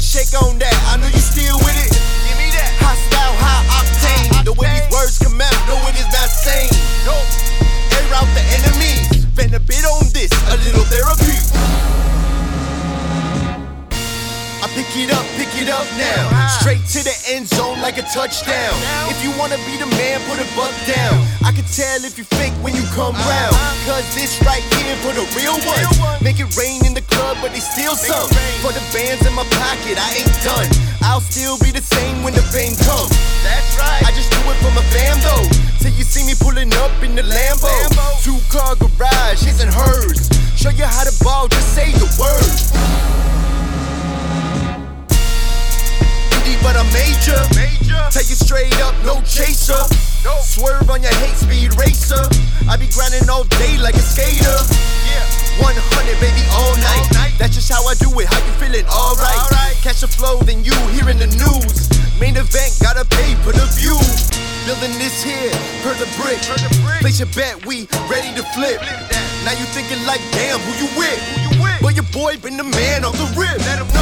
shake on that. It up, pick it up now. Straight to the end zone like a touchdown. If you wanna be the man, put a buck down. I can tell if you fake when you come uh-huh. round. Cause this right here for the real ones. Make it rain in the club, but they steal some. For the bands in my pocket, I ain't done. I'll still be the same when the fame comes. That's right. I just do it for my fam though. Till you see me pulling up in the Lambo. Lambo. Two car garage, his and hers. Show you how major. Major. Tell you straight up, no chaser. Dope. Swerve on your hate speed racer. I be grinding all day like a skater. Yeah. 100, baby, all night. All night. That's just how I do it. How you feeling? Alright. Alright. Catch a flow, then you hearing the news. Main event, gotta pay for the view. Building this here, per the brick. Per the brick. Place your bet, we ready to flip. Flip. Now you thinking like, damn, who you with? Who you with? But your boy been the man on the rip. Let 'em know.